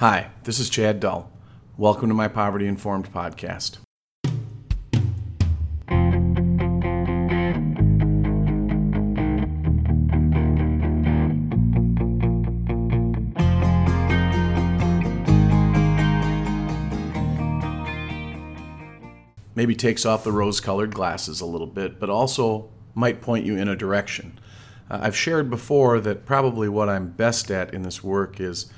Hi, this is Chad Dull. Welcome to my Poverty Informed podcast. Maybe takes off the rose colored glasses a little bit, but also might point you in a direction. Uh, I've shared before that probably what I'm best at in this work is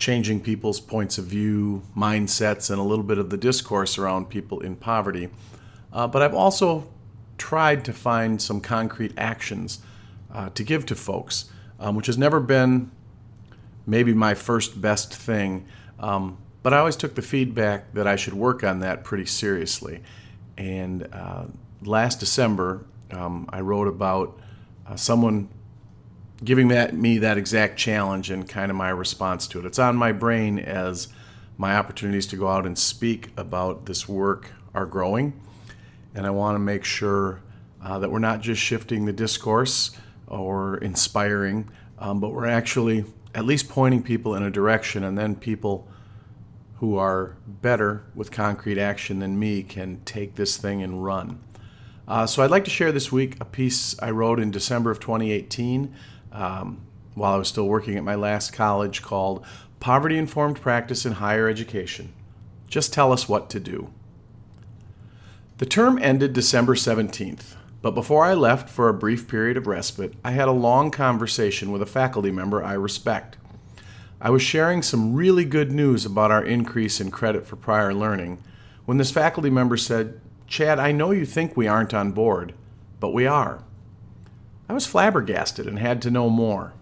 changing people's points of view, mindsets, and a little bit of the discourse around people in poverty. Uh, but I've also tried to find some concrete actions uh, to give to folks, um, which has never been maybe my first best thing. Um, but I always took the feedback that I should work on that pretty seriously. And uh, last December, um, I wrote about uh, someone giving that me that exact challenge and kind of my response to it. It's on my brain as my opportunities to go out and speak about this work are growing, and I want to make sure uh, that we're not just shifting the discourse or inspiring, um, but we're actually at least pointing people in a direction, and then people who are better with concrete action than me can take this thing and run. Uh, so I'd like to share this week a piece I wrote in December of 2018 um, while I was still working at my last college called Poverty Informed Practice in Higher Education. Just tell us what to do. The term ended December 17th, but before I left for a brief period of respite, I had a long conversation with a faculty member I respect. I was sharing some really good news about our increase in credit for prior learning when this faculty member said, Chad, I know you think we aren't on board, but we are. I was flabbergasted and had to know more.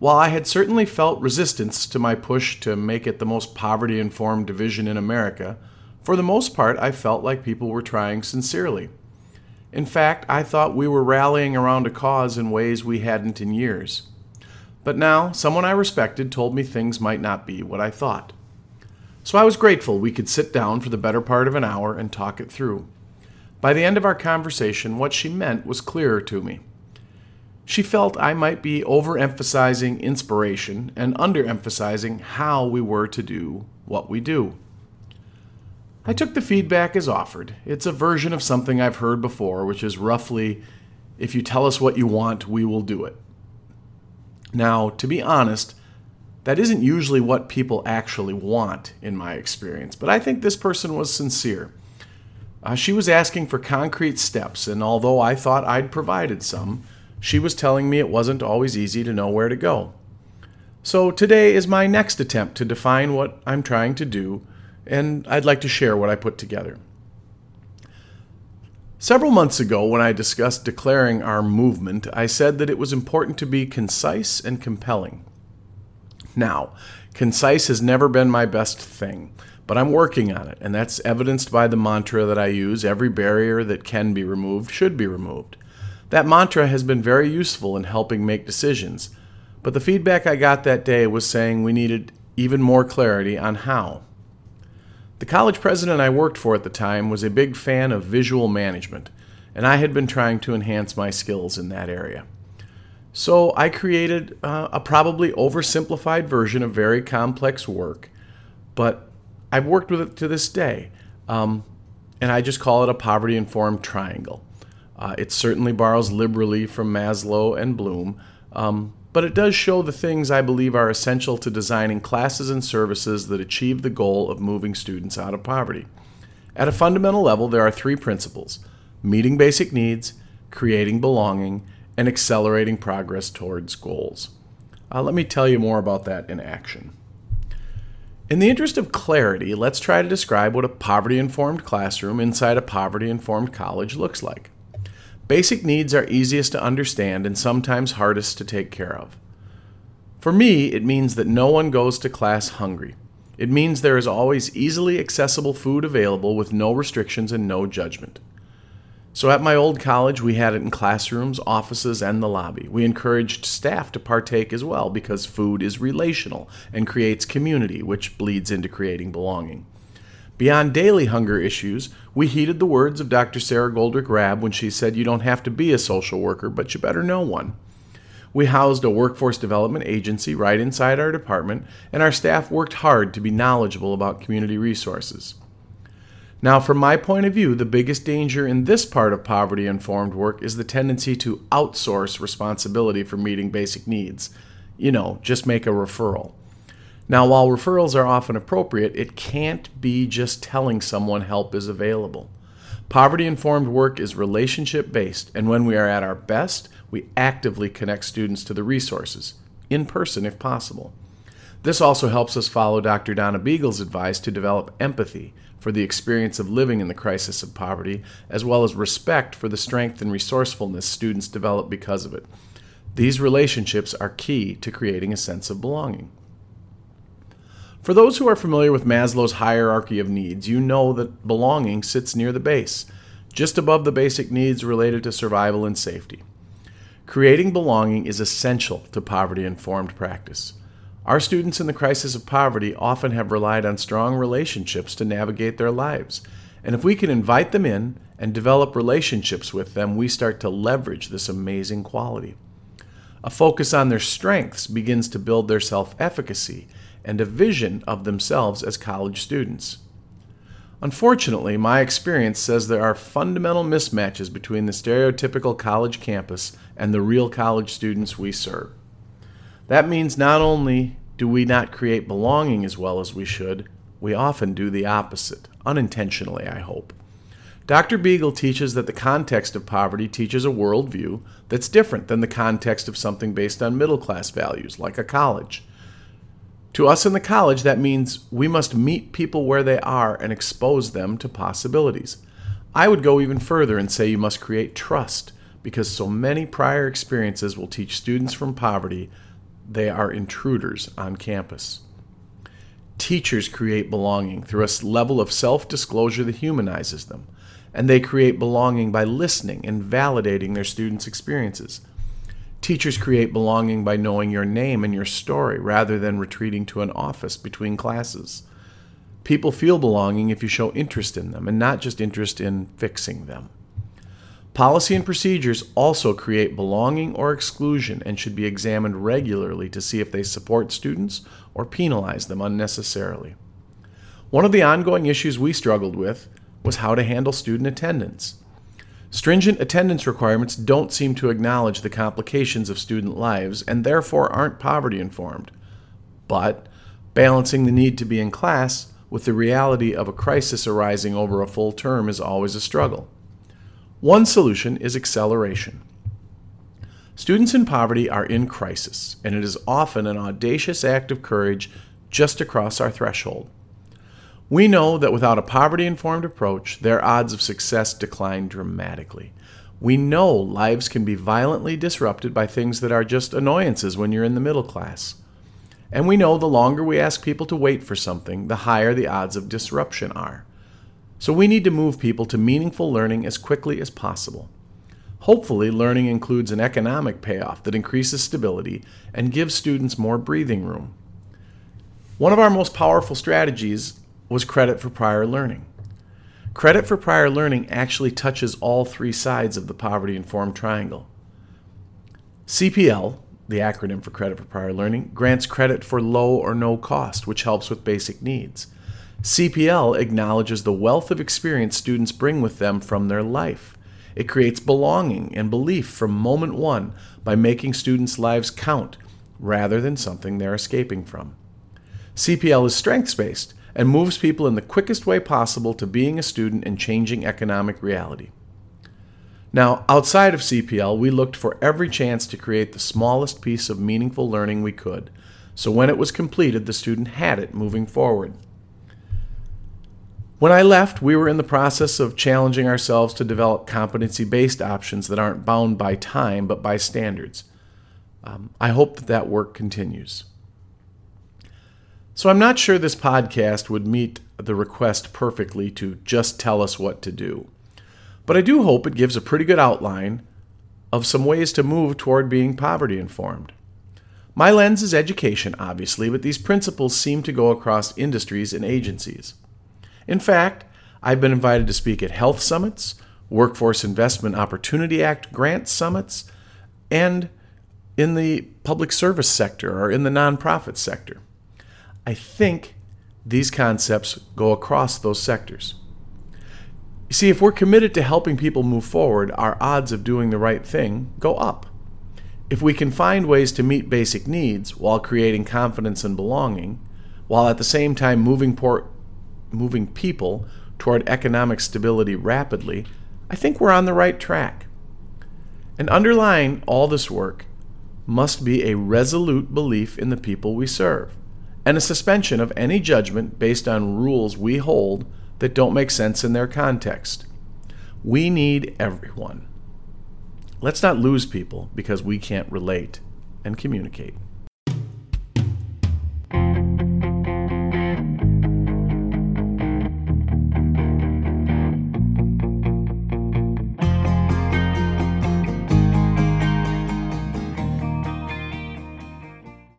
While I had certainly felt resistance to my push to make it the most poverty informed division in America, for the most part I felt like people were trying sincerely. In fact, I thought we were rallying around a cause in ways we hadn't in years. But now, someone I respected told me things might not be what I thought. So I was grateful we could sit down for the better part of an hour and talk it through. By the end of our conversation, what she meant was clearer to me. She felt I might be overemphasizing inspiration and underemphasizing how we were to do what we do. I took the feedback as offered. It's a version of something I've heard before, which is roughly if you tell us what you want, we will do it. Now, to be honest, that isn't usually what people actually want, in my experience, but I think this person was sincere. Uh, she was asking for concrete steps, and although I thought I'd provided some, she was telling me it wasn't always easy to know where to go. So today is my next attempt to define what I'm trying to do, and I'd like to share what I put together. Several months ago, when I discussed declaring our movement, I said that it was important to be concise and compelling. Now, concise has never been my best thing, but I'm working on it, and that's evidenced by the mantra that I use every barrier that can be removed should be removed. That mantra has been very useful in helping make decisions, but the feedback I got that day was saying we needed even more clarity on how. The college president I worked for at the time was a big fan of visual management, and I had been trying to enhance my skills in that area. So I created uh, a probably oversimplified version of very complex work, but I've worked with it to this day, um, and I just call it a poverty informed triangle. Uh, it certainly borrows liberally from Maslow and Bloom, um, but it does show the things I believe are essential to designing classes and services that achieve the goal of moving students out of poverty. At a fundamental level, there are three principles meeting basic needs, creating belonging, and accelerating progress towards goals. Uh, let me tell you more about that in action. In the interest of clarity, let's try to describe what a poverty informed classroom inside a poverty informed college looks like. Basic needs are easiest to understand and sometimes hardest to take care of. For me, it means that no one goes to class hungry. It means there is always easily accessible food available with no restrictions and no judgment. So at my old college, we had it in classrooms, offices, and the lobby. We encouraged staff to partake as well because food is relational and creates community, which bleeds into creating belonging. Beyond daily hunger issues, we heeded the words of Dr. Sara Goldrick Rab when she said, You don't have to be a social worker, but you better know one. We housed a workforce development agency right inside our department, and our staff worked hard to be knowledgeable about community resources. Now, from my point of view, the biggest danger in this part of poverty informed work is the tendency to outsource responsibility for meeting basic needs. You know, just make a referral. Now, while referrals are often appropriate, it can't be just telling someone help is available. Poverty informed work is relationship based, and when we are at our best, we actively connect students to the resources, in person if possible. This also helps us follow Dr. Donna Beegle's advice to develop empathy for the experience of living in the crisis of poverty, as well as respect for the strength and resourcefulness students develop because of it. These relationships are key to creating a sense of belonging. For those who are familiar with Maslow's hierarchy of needs, you know that belonging sits near the base, just above the basic needs related to survival and safety. Creating belonging is essential to poverty informed practice. Our students in the crisis of poverty often have relied on strong relationships to navigate their lives. And if we can invite them in and develop relationships with them, we start to leverage this amazing quality. A focus on their strengths begins to build their self efficacy and a vision of themselves as college students. Unfortunately, my experience says there are fundamental mismatches between the stereotypical college campus and the real college students we serve. That means not only do we not create belonging as well as we should, we often do the opposite, unintentionally, I hope. Dr. Beegle teaches that the context of poverty teaches a worldview that's different than the context of something based on middle class values, like a college. To us in the college, that means we must meet people where they are and expose them to possibilities. I would go even further and say you must create trust because so many prior experiences will teach students from poverty they are intruders on campus. Teachers create belonging through a level of self disclosure that humanizes them, and they create belonging by listening and validating their students' experiences. Teachers create belonging by knowing your name and your story rather than retreating to an office between classes. People feel belonging if you show interest in them and not just interest in fixing them. Policy and procedures also create belonging or exclusion and should be examined regularly to see if they support students or penalize them unnecessarily. One of the ongoing issues we struggled with was how to handle student attendance. Stringent attendance requirements don't seem to acknowledge the complications of student lives and therefore aren't poverty informed. But balancing the need to be in class with the reality of a crisis arising over a full term is always a struggle. One solution is acceleration. Students in poverty are in crisis, and it is often an audacious act of courage just to cross our threshold. We know that without a poverty informed approach, their odds of success decline dramatically. We know lives can be violently disrupted by things that are just annoyances when you're in the middle class. And we know the longer we ask people to wait for something, the higher the odds of disruption are. So we need to move people to meaningful learning as quickly as possible. Hopefully, learning includes an economic payoff that increases stability and gives students more breathing room. One of our most powerful strategies was credit for prior learning. Credit for prior learning actually touches all three sides of the poverty informed triangle. CPL, the acronym for credit for prior learning, grants credit for low or no cost, which helps with basic needs. CPL acknowledges the wealth of experience students bring with them from their life. It creates belonging and belief from moment one by making students' lives count rather than something they're escaping from. CPL is strengths based and moves people in the quickest way possible to being a student and changing economic reality. Now, outside of CPL, we looked for every chance to create the smallest piece of meaningful learning we could, so when it was completed, the student had it moving forward. When I left, we were in the process of challenging ourselves to develop competency based options that aren't bound by time but by standards. Um, I hope that that work continues. So I'm not sure this podcast would meet the request perfectly to just tell us what to do. But I do hope it gives a pretty good outline of some ways to move toward being poverty informed. My lens is education, obviously, but these principles seem to go across industries and agencies. In fact, I've been invited to speak at health summits, Workforce Investment Opportunity Act grant summits, and in the public service sector or in the nonprofit sector. I think these concepts go across those sectors. You see, if we're committed to helping people move forward, our odds of doing the right thing go up. If we can find ways to meet basic needs while creating confidence and belonging, while at the same time moving, por- moving people toward economic stability rapidly, I think we're on the right track. And underlying all this work must be a resolute belief in the people we serve, and a suspension of any judgment based on rules we hold that don't make sense in their context. We need everyone. Let's not lose people because we can't relate and communicate.